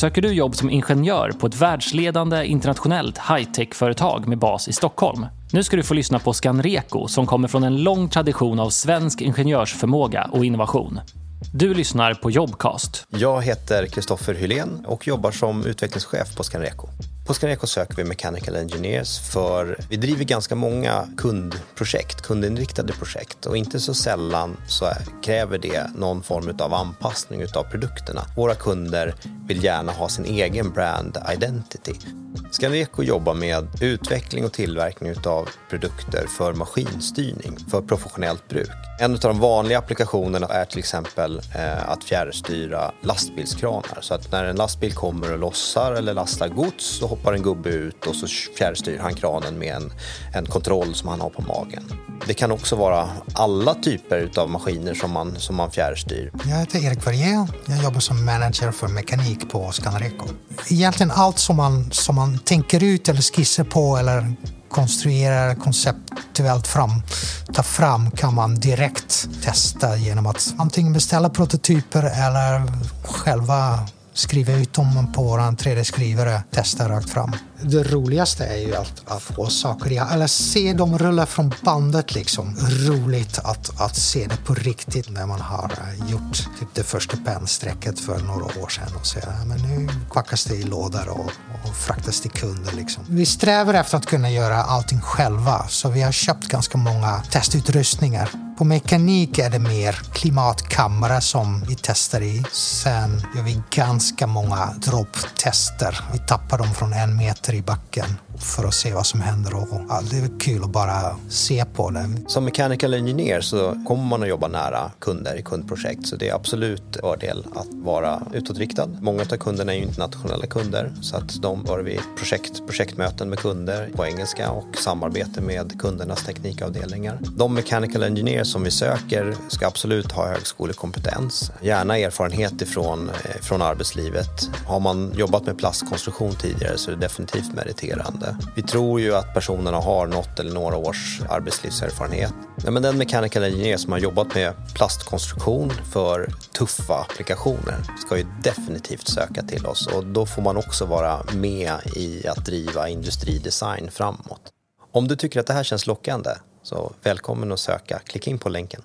Söker du jobb som ingenjör på ett världsledande internationellt high-tech-företag med bas i Stockholm? Nu ska du få lyssna på Scanreco som kommer från en lång tradition av svensk ingenjörsförmåga och innovation. Du lyssnar på Jobcast. Jag heter Kristoffer Hylén och jobbar som utvecklingschef på Scanreco. På Scanreco söker vi Mechanical Engineers för vi driver ganska många kundprojekt, kundinriktade projekt och inte så sällan så kräver det någon form av anpassning av produkterna. Våra kunder vill gärna ha sin egen brand identity. Scanreco jobbar med utveckling och tillverkning av produkter för maskinstyrning, för professionellt bruk. En av de vanliga applikationerna är till exempel eh, att fjärrstyra lastbilskranar. Så att när en lastbil kommer och lossar eller lastar gods så hoppar en gubbe ut och så fjärrstyr han kranen med en, en kontroll som han har på magen. Det kan också vara alla typer av maskiner som man, som man fjärrstyr. Jag heter Erik Varje. Jag jobbar som manager för mekanik på Scanreco. Egentligen allt som man, som man tänker ut eller skissar på eller konstruerar konceptuellt fram, ta fram kan man direkt testa genom att antingen beställa prototyper eller själva skriva ut dem på vår 3D-skrivare, testa rakt fram. Det roligaste är ju att, att få saker, eller se dem rulla från bandet liksom. Roligt att, att se det på riktigt när man har eh, gjort typ det första pennstrecket för några år sedan och se, men nu kvackas det i lådor och, och fraktas till kunder liksom. Vi strävar efter att kunna göra allting själva så vi har köpt ganska många testutrustningar på mekanik är det mer klimatkammare som vi testar i. Sen gör vi ganska många dropptester. Vi tappar dem från en meter i backen för att se vad som händer. Och, ja, det är kul att bara se på det. Som mechanical engineer så kommer man att jobba nära kunder i kundprojekt så det är absolut fördel att vara utåtriktad. Många av kunderna är ju internationella kunder så att de har vi projekt, projektmöten med kunder på engelska och samarbete med kundernas teknikavdelningar. De mechanical engineers som vi söker ska absolut ha högskolekompetens, gärna erfarenhet ifrån, eh, från arbetslivet. Har man jobbat med plastkonstruktion tidigare så är det definitivt meriterande. Vi tror ju att personerna har något eller några års arbetslivserfarenhet. Ja, men den mechanical engineer som har jobbat med plastkonstruktion för tuffa applikationer ska ju definitivt söka till oss och då får man också vara med i att driva industridesign framåt. Om du tycker att det här känns lockande så välkommen att söka. Klicka in på länken.